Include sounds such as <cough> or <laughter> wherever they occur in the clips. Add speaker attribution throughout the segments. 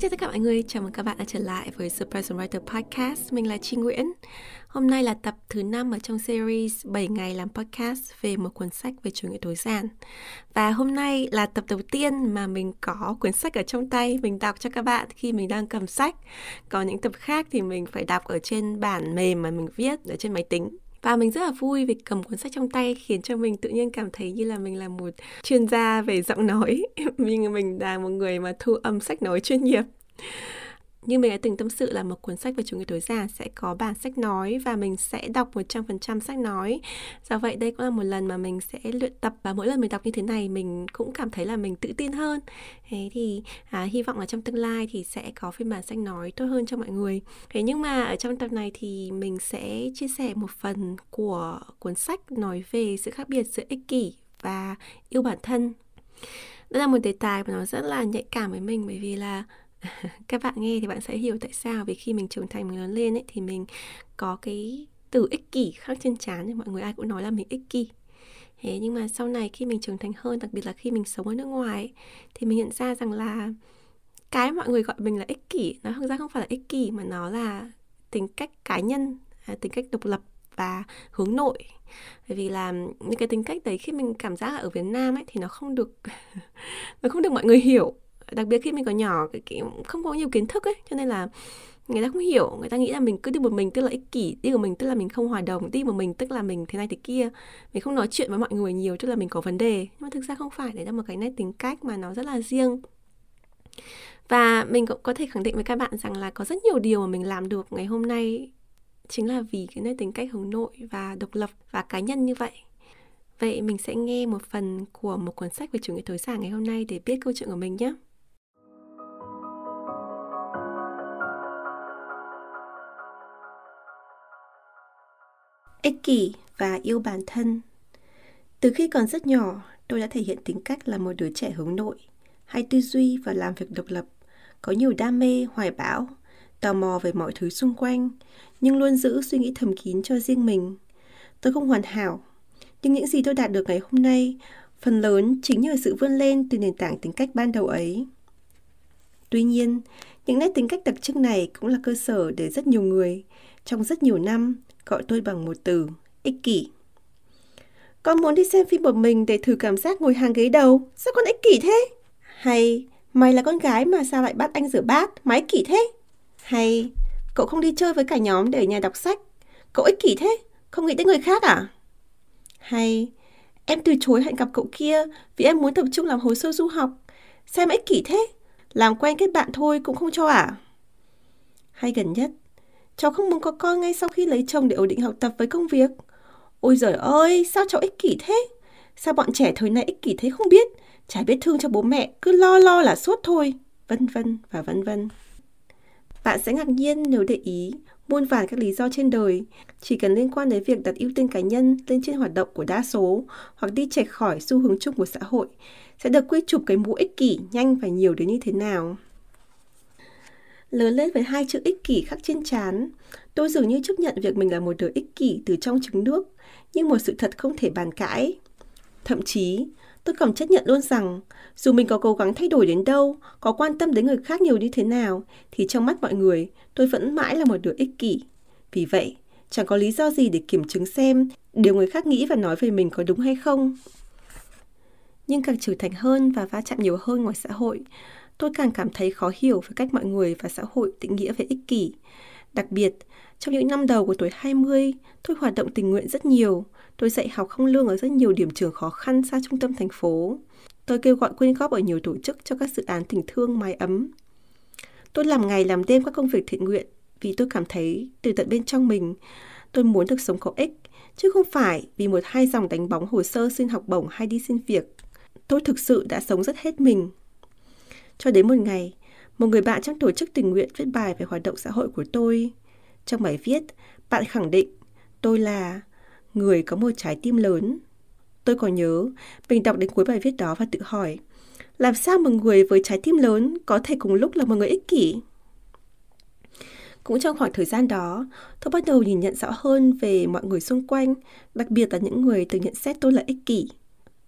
Speaker 1: Xin chào tất cả mọi người, chào mừng các bạn đã trở lại với The Present Writer Podcast. Mình là Chi Nguyễn. Hôm nay là tập thứ 5 ở trong series 7 ngày làm podcast về một cuốn sách về chủ nghĩa tối giản. Và hôm nay là tập đầu tiên mà mình có cuốn sách ở trong tay, mình đọc cho các bạn khi mình đang cầm sách. Còn những tập khác thì mình phải đọc ở trên bản mềm mà mình viết ở trên máy tính và mình rất là vui vì cầm cuốn sách trong tay khiến cho mình tự nhiên cảm thấy như là mình là một chuyên gia về giọng nói. <laughs> Mình mình là một người mà thu âm sách nói chuyên nghiệp như mình đã từng tâm sự là một cuốn sách về chủ nghĩa tối giản sẽ có bản sách nói và mình sẽ đọc 100% sách nói. Do vậy đây cũng là một lần mà mình sẽ luyện tập và mỗi lần mình đọc như thế này mình cũng cảm thấy là mình tự tin hơn. Thế thì à, hy vọng là trong tương lai thì sẽ có phiên bản sách nói tốt hơn cho mọi người. Thế nhưng mà ở trong tập này thì mình sẽ chia sẻ một phần của cuốn sách nói về sự khác biệt giữa ích kỷ và yêu bản thân. Đây là một đề tài mà nó rất là nhạy cảm với mình bởi vì là <laughs> các bạn nghe thì bạn sẽ hiểu tại sao. Vì khi mình trưởng thành mình lớn lên ấy thì mình có cái từ ích kỷ khác trên trán thì mọi người ai cũng nói là mình ích kỷ. Thế nhưng mà sau này khi mình trưởng thành hơn đặc biệt là khi mình sống ở nước ngoài ấy, thì mình nhận ra rằng là cái mọi người gọi mình là ích kỷ nó thực ra không phải là ích kỷ mà nó là tính cách cá nhân à, tính cách độc lập và hướng nội. Bởi vì là những cái tính cách đấy khi mình cảm giác là ở Việt Nam ấy thì nó không được <laughs> nó không được mọi người hiểu đặc biệt khi mình còn nhỏ cái, cái không có nhiều kiến thức ấy cho nên là người ta không hiểu. Người ta nghĩ là mình cứ đi một mình tức là ích kỷ đi của mình tức là mình không hòa đồng đi một mình tức là mình thế này thế kia. Mình không nói chuyện với mọi người nhiều tức là mình có vấn đề. Nhưng mà thực ra không phải đấy là một cái nét tính cách mà nó rất là riêng. Và mình cũng có thể khẳng định với các bạn rằng là có rất nhiều điều mà mình làm được ngày hôm nay chính là vì cái nét tính cách hướng nội và độc lập và cá nhân như vậy. Vậy mình sẽ nghe một phần của một cuốn sách về chủ nghĩa tối giản ngày hôm nay để biết câu chuyện của mình nhé. Ích kỷ và yêu bản thân. Từ khi còn rất nhỏ, tôi đã thể hiện tính cách là một đứa trẻ hướng nội, hay tư duy và làm việc độc lập, có nhiều đam mê, hoài bão, tò mò về mọi thứ xung quanh, nhưng luôn giữ suy nghĩ thầm kín cho riêng mình. Tôi không hoàn hảo, nhưng những gì tôi đạt được ngày hôm nay phần lớn chính nhờ sự vươn lên từ nền tảng tính cách ban đầu ấy. Tuy nhiên, những nét tính cách đặc trưng này cũng là cơ sở để rất nhiều người, trong rất nhiều năm, gọi tôi bằng một từ, ích kỷ. Con muốn đi xem phim một mình để thử cảm giác ngồi hàng ghế đầu, sao con ích kỷ thế? Hay, mày là con gái mà sao lại bắt anh rửa bát, máy ích kỷ thế? Hay, cậu không đi chơi với cả nhóm để ở nhà đọc sách, cậu ích kỷ thế, không nghĩ tới người khác à? Hay, em từ chối hẹn gặp cậu kia vì em muốn tập trung làm hồ sơ du học, xem ích kỷ thế, làm quen kết bạn thôi cũng không cho à? Hay gần nhất, Cháu không muốn có con ngay sau khi lấy chồng để ổn định học tập với công việc. Ôi giời ơi, sao cháu ích kỷ thế? Sao bọn trẻ thời nay ích kỷ thế không biết? Chả biết thương cho bố mẹ, cứ lo lo là suốt thôi. Vân vân và vân vân. Bạn sẽ ngạc nhiên nếu để ý muôn vàn các lý do trên đời chỉ cần liên quan đến việc đặt ưu tiên cá nhân lên trên hoạt động của đa số hoặc đi chệch khỏi xu hướng chung của xã hội sẽ được quy chụp cái mũ ích kỷ nhanh và nhiều đến như thế nào lớn lên với hai chữ ích kỷ khắc trên trán. Tôi dường như chấp nhận việc mình là một đứa ích kỷ từ trong trứng nước, nhưng một sự thật không thể bàn cãi. Thậm chí, tôi còn chấp nhận luôn rằng, dù mình có cố gắng thay đổi đến đâu, có quan tâm đến người khác nhiều như thế nào, thì trong mắt mọi người, tôi vẫn mãi là một đứa ích kỷ. Vì vậy, chẳng có lý do gì để kiểm chứng xem điều người khác nghĩ và nói về mình có đúng hay không. Nhưng càng trưởng thành hơn và va chạm nhiều hơn ngoài xã hội, tôi càng cảm thấy khó hiểu về cách mọi người và xã hội định nghĩa về ích kỷ. Đặc biệt, trong những năm đầu của tuổi 20, tôi hoạt động tình nguyện rất nhiều. Tôi dạy học không lương ở rất nhiều điểm trường khó khăn xa trung tâm thành phố. Tôi kêu gọi quyên góp ở nhiều tổ chức cho các dự án tình thương mái ấm. Tôi làm ngày làm đêm các công việc thiện nguyện vì tôi cảm thấy từ tận bên trong mình tôi muốn được sống có ích, chứ không phải vì một hai dòng đánh bóng hồ sơ xin học bổng hay đi xin việc. Tôi thực sự đã sống rất hết mình cho đến một ngày, một người bạn trong tổ chức tình nguyện viết bài về hoạt động xã hội của tôi. Trong bài viết, bạn khẳng định tôi là người có một trái tim lớn. Tôi còn nhớ, mình đọc đến cuối bài viết đó và tự hỏi, làm sao một người với trái tim lớn có thể cùng lúc là một người ích kỷ? Cũng trong khoảng thời gian đó, tôi bắt đầu nhìn nhận rõ hơn về mọi người xung quanh, đặc biệt là những người từng nhận xét tôi là ích kỷ.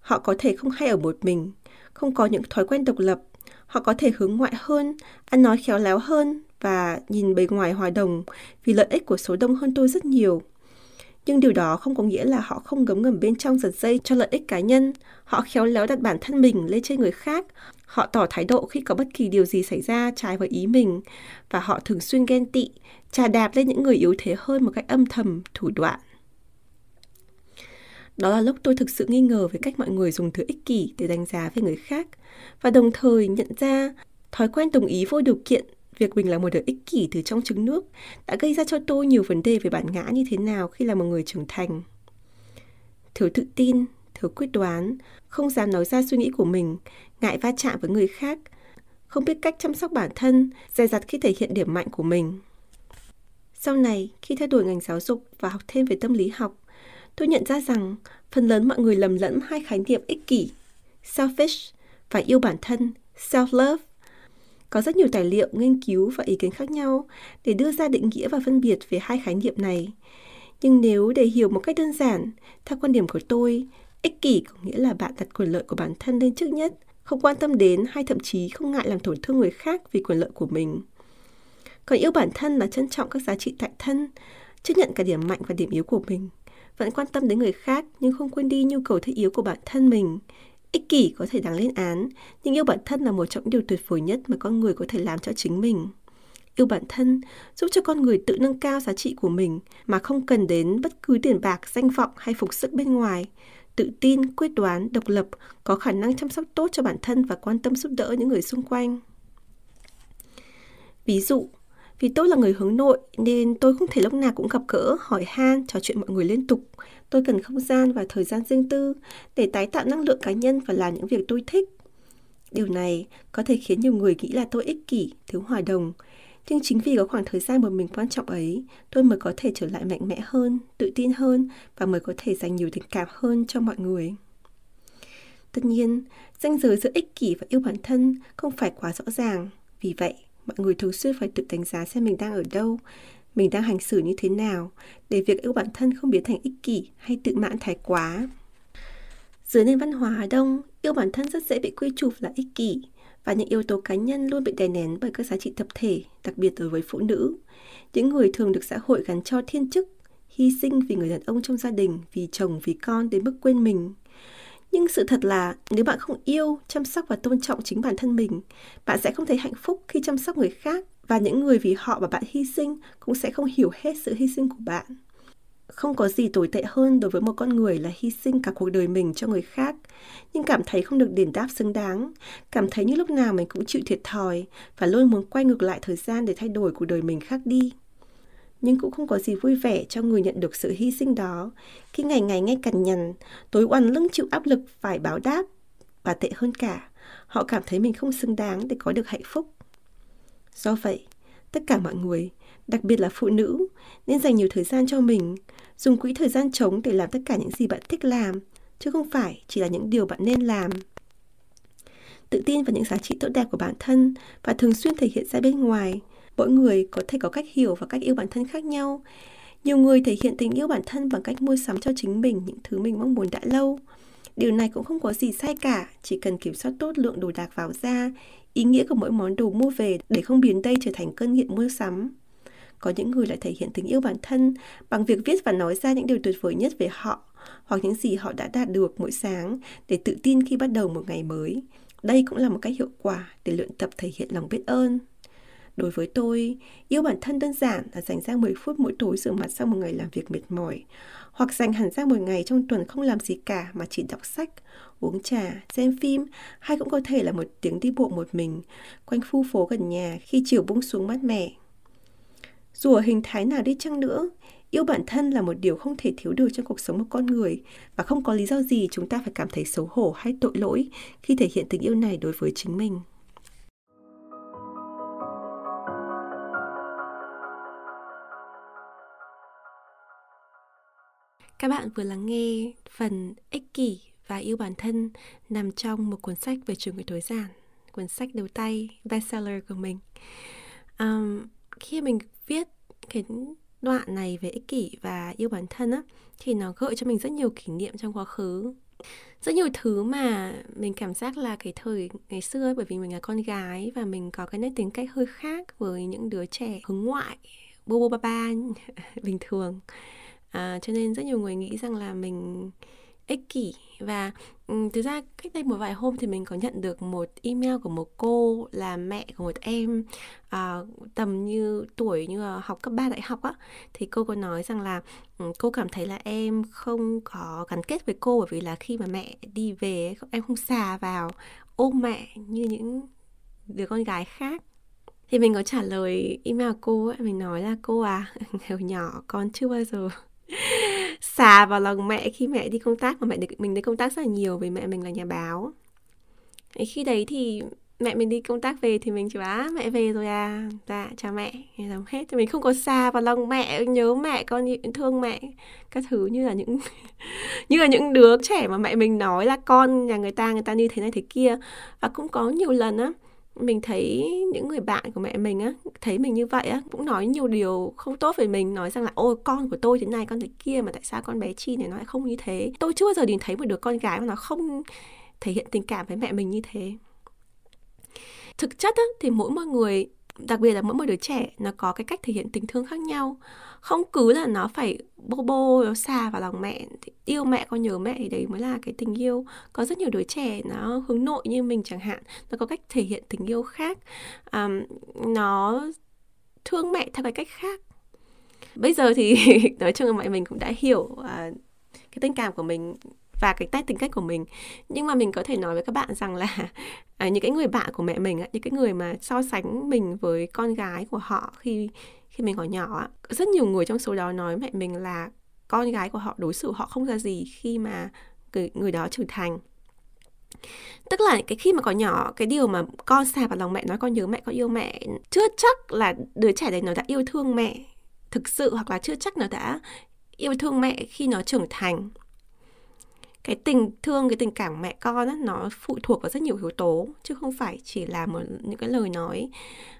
Speaker 1: Họ có thể không hay ở một mình, không có những thói quen độc lập, họ có thể hướng ngoại hơn, ăn nói khéo léo hơn và nhìn bề ngoài hòa đồng vì lợi ích của số đông hơn tôi rất nhiều. Nhưng điều đó không có nghĩa là họ không ngấm ngầm bên trong giật dây cho lợi ích cá nhân. Họ khéo léo đặt bản thân mình lên trên người khác. Họ tỏ thái độ khi có bất kỳ điều gì xảy ra trái với ý mình. Và họ thường xuyên ghen tị, trà đạp lên những người yếu thế hơn một cách âm thầm, thủ đoạn. Đó là lúc tôi thực sự nghi ngờ về cách mọi người dùng thứ ích kỷ để đánh giá về người khác và đồng thời nhận ra thói quen đồng ý vô điều kiện việc mình là một đứa ích kỷ từ trong trứng nước đã gây ra cho tôi nhiều vấn đề về bản ngã như thế nào khi là một người trưởng thành. Thiếu tự tin, thiếu quyết đoán, không dám nói ra suy nghĩ của mình, ngại va chạm với người khác, không biết cách chăm sóc bản thân, dè dặt khi thể hiện điểm mạnh của mình. Sau này, khi thay đổi ngành giáo dục và học thêm về tâm lý học, tôi nhận ra rằng phần lớn mọi người lầm lẫn hai khái niệm ích kỷ, selfish và yêu bản thân, self-love. Có rất nhiều tài liệu, nghiên cứu và ý kiến khác nhau để đưa ra định nghĩa và phân biệt về hai khái niệm này. Nhưng nếu để hiểu một cách đơn giản, theo quan điểm của tôi, ích kỷ có nghĩa là bạn đặt quyền lợi của bản thân lên trước nhất, không quan tâm đến hay thậm chí không ngại làm tổn thương người khác vì quyền lợi của mình. Còn yêu bản thân là trân trọng các giá trị tại thân, chấp nhận cả điểm mạnh và điểm yếu của mình, vẫn quan tâm đến người khác nhưng không quên đi nhu cầu thiết yếu của bản thân mình, Ích kỷ có thể đáng lên án, nhưng yêu bản thân là một trong những điều tuyệt vời nhất mà con người có thể làm cho chính mình. Yêu bản thân giúp cho con người tự nâng cao giá trị của mình mà không cần đến bất cứ tiền bạc, danh vọng hay phục sức bên ngoài. Tự tin, quyết đoán, độc lập, có khả năng chăm sóc tốt cho bản thân và quan tâm giúp đỡ những người xung quanh. Ví dụ, vì tôi là người hướng nội nên tôi không thể lúc nào cũng gặp gỡ, hỏi han, trò chuyện mọi người liên tục. Tôi cần không gian và thời gian riêng tư để tái tạo năng lượng cá nhân và làm những việc tôi thích. Điều này có thể khiến nhiều người nghĩ là tôi ích kỷ, thiếu hòa đồng. Nhưng chính vì có khoảng thời gian một mình quan trọng ấy, tôi mới có thể trở lại mạnh mẽ hơn, tự tin hơn và mới có thể dành nhiều tình cảm hơn cho mọi người. Tất nhiên, ranh giới giữa ích kỷ và yêu bản thân không phải quá rõ ràng. Vì vậy, mọi người thường xuyên phải tự đánh giá xem mình đang ở đâu, mình đang hành xử như thế nào, để việc yêu bản thân không biến thành ích kỷ hay tự mãn thái quá. Dưới nền văn hóa Đông, yêu bản thân rất dễ bị quy chụp là ích kỷ và những yếu tố cá nhân luôn bị đè nén bởi các giá trị tập thể, đặc biệt đối với phụ nữ. Những người thường được xã hội gắn cho thiên chức, hy sinh vì người đàn ông trong gia đình, vì chồng, vì con đến mức quên mình. Nhưng sự thật là nếu bạn không yêu, chăm sóc và tôn trọng chính bản thân mình, bạn sẽ không thấy hạnh phúc khi chăm sóc người khác và những người vì họ mà bạn hy sinh cũng sẽ không hiểu hết sự hy sinh của bạn. Không có gì tồi tệ hơn đối với một con người là hy sinh cả cuộc đời mình cho người khác, nhưng cảm thấy không được đền đáp xứng đáng, cảm thấy như lúc nào mình cũng chịu thiệt thòi và luôn muốn quay ngược lại thời gian để thay đổi cuộc đời mình khác đi nhưng cũng không có gì vui vẻ cho người nhận được sự hy sinh đó khi ngày ngày nghe cằn nhằn, tối oằn lưng chịu áp lực phải báo đáp. Và tệ hơn cả, họ cảm thấy mình không xứng đáng để có được hạnh phúc. Do vậy, tất cả mọi người, đặc biệt là phụ nữ, nên dành nhiều thời gian cho mình, dùng quỹ thời gian trống để làm tất cả những gì bạn thích làm, chứ không phải chỉ là những điều bạn nên làm. Tự tin vào những giá trị tốt đẹp của bản thân và thường xuyên thể hiện ra bên ngoài – Mỗi người có thể có cách hiểu và cách yêu bản thân khác nhau. Nhiều người thể hiện tình yêu bản thân bằng cách mua sắm cho chính mình những thứ mình mong muốn đã lâu. Điều này cũng không có gì sai cả, chỉ cần kiểm soát tốt lượng đồ đạc vào ra, ý nghĩa của mỗi món đồ mua về để không biến đây trở thành cơn nghiện mua sắm. Có những người lại thể hiện tình yêu bản thân bằng việc viết và nói ra những điều tuyệt vời nhất về họ hoặc những gì họ đã đạt được mỗi sáng để tự tin khi bắt đầu một ngày mới. Đây cũng là một cách hiệu quả để luyện tập thể hiện lòng biết ơn. Đối với tôi, yêu bản thân đơn giản là dành ra 10 phút mỗi tối rửa mặt sau một ngày làm việc mệt mỏi, hoặc dành hẳn ra một ngày trong tuần không làm gì cả mà chỉ đọc sách, uống trà, xem phim, hay cũng có thể là một tiếng đi bộ một mình, quanh khu phố gần nhà khi chiều buông xuống mát mẻ. Dù ở hình thái nào đi chăng nữa, yêu bản thân là một điều không thể thiếu được trong cuộc sống một con người và không có lý do gì chúng ta phải cảm thấy xấu hổ hay tội lỗi khi thể hiện tình yêu này đối với chính mình.
Speaker 2: Các
Speaker 1: bạn vừa lắng nghe phần ích kỷ và yêu bản thân nằm trong một cuốn sách về chủ nghĩa tối giản, cuốn sách đầu tay bestseller của mình. Um, khi mình viết cái đoạn này về ích kỷ và yêu bản thân á, thì nó gợi cho mình rất nhiều kỷ niệm trong quá khứ rất nhiều thứ mà mình cảm giác là cái thời ngày xưa ấy, bởi vì mình là con gái và mình có cái nét tính cách hơi khác với những đứa trẻ hướng ngoại bô bô ba ba <laughs> bình thường à, cho nên rất nhiều người nghĩ rằng là mình ích kỷ. Và um, thực ra cách đây một vài hôm thì mình có nhận được một email của một cô là mẹ của một em uh, tầm như tuổi như là học cấp 3 đại học á. Thì cô có nói rằng là um, cô cảm thấy là em không có gắn kết với cô bởi vì là khi mà mẹ đi về em không xà vào ôm mẹ như những đứa con gái khác. Thì mình có trả lời email cô ấy, mình nói là cô à <laughs> hồi nhỏ con chưa bao giờ <laughs> xà vào lòng mẹ khi mẹ đi công tác mà mẹ mình đi công tác rất là nhiều vì mẹ mình là nhà báo. Khi đấy thì mẹ mình đi công tác về thì mình chỉ á, mẹ về rồi à. Dạ chào mẹ. Làm hết, thì mình không có xa vào lòng mẹ, nhớ mẹ con thương mẹ, các thứ như là những <laughs> như là những đứa trẻ mà mẹ mình nói là con nhà người ta người ta như thế này thế kia. Và cũng có nhiều lần á mình thấy những người bạn của mẹ mình á thấy mình như vậy á cũng nói nhiều điều không tốt về mình nói rằng là ôi con của tôi thế này con thế kia mà tại sao con bé chi này nó lại không như thế? Tôi chưa bao giờ nhìn thấy một đứa con gái mà nó không thể hiện tình cảm với mẹ mình như thế. Thực chất á, thì mỗi một người đặc biệt là mỗi một đứa trẻ nó có cái cách thể hiện tình thương khác nhau. Không cứ là nó phải bô bô nó xa vào lòng mẹ thì yêu mẹ con nhớ mẹ thì đấy mới là cái tình yêu. Có rất nhiều đứa trẻ nó hướng nội như mình chẳng hạn nó có cách thể hiện tình yêu khác. Um, nó thương mẹ theo cái cách khác. Bây giờ thì <laughs> nói chung là mẹ mình cũng đã hiểu uh, cái tình cảm của mình và cái tách tính cách của mình. Nhưng mà mình có thể nói với các bạn rằng là <laughs> à, những cái người bạn của mẹ mình những cái người mà so sánh mình với con gái của họ khi khi mình còn nhỏ rất nhiều người trong số đó nói mẹ mình là con gái của họ đối xử họ không ra gì khi mà người, người đó trưởng thành. Tức là cái khi mà còn nhỏ cái điều mà con xà vào lòng mẹ nói con nhớ mẹ con yêu mẹ chưa chắc là đứa trẻ đấy nó đã yêu thương mẹ thực sự hoặc là chưa chắc nó đã yêu thương mẹ khi nó trưởng thành cái tình thương cái tình cảm mẹ con á, nó phụ thuộc vào rất nhiều yếu tố chứ không phải chỉ là một những cái lời nói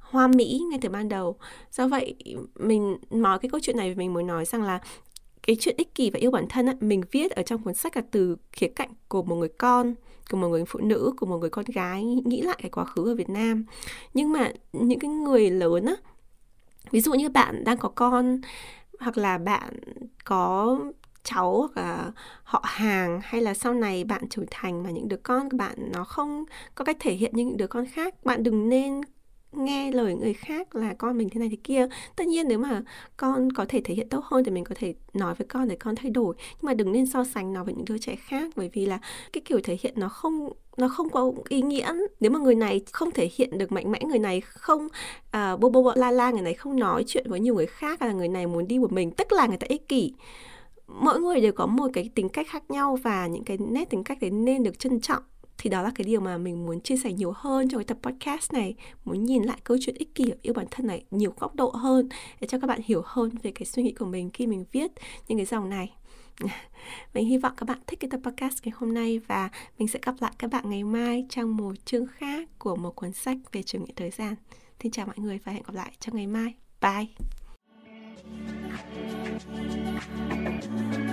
Speaker 1: hoa mỹ ngay từ ban đầu. Do vậy mình nói cái câu chuyện này mình muốn nói rằng là cái chuyện ích kỷ và yêu bản thân á, mình viết ở trong cuốn sách là từ khía cạnh của một người con của một người phụ nữ của một người con gái nghĩ lại cái quá khứ ở Việt Nam. Nhưng mà những cái người lớn á ví dụ như bạn đang có con hoặc là bạn có cháu hoặc là họ hàng hay là sau này bạn trưởng thành mà những đứa con của bạn nó không có cách thể hiện như những đứa con khác? Bạn đừng nên nghe lời người khác là con mình thế này thế kia tất nhiên nếu mà con có thể thể hiện tốt hơn thì mình có thể nói với con để con thay đổi. Nhưng mà đừng nên so sánh nó với những đứa trẻ khác bởi vì là cái kiểu thể hiện nó không nó không có ý nghĩa. Nếu mà người này không thể hiện được mạnh mẽ người này không uh, bô bô la la người này không nói chuyện với nhiều người khác là người này muốn đi một mình tức là người ta ích kỷ mỗi người đều có một cái tính cách khác nhau và những cái nét tính cách đấy nên được trân trọng. Thì đó là cái điều mà mình muốn chia sẻ nhiều hơn trong cái tập podcast này, muốn nhìn lại câu chuyện ích kỷ, yêu bản thân này nhiều góc độ hơn, để cho các bạn hiểu hơn về cái suy nghĩ của mình khi mình viết những cái dòng này. <laughs> Mình hy vọng các bạn thích cái tập podcast ngày hôm nay và mình sẽ gặp lại các bạn ngày mai trong một chương khác của một cuốn sách về chủ nghĩa thời gian. Xin chào mọi người và hẹn gặp lại trong ngày mai. Bye! Thank you.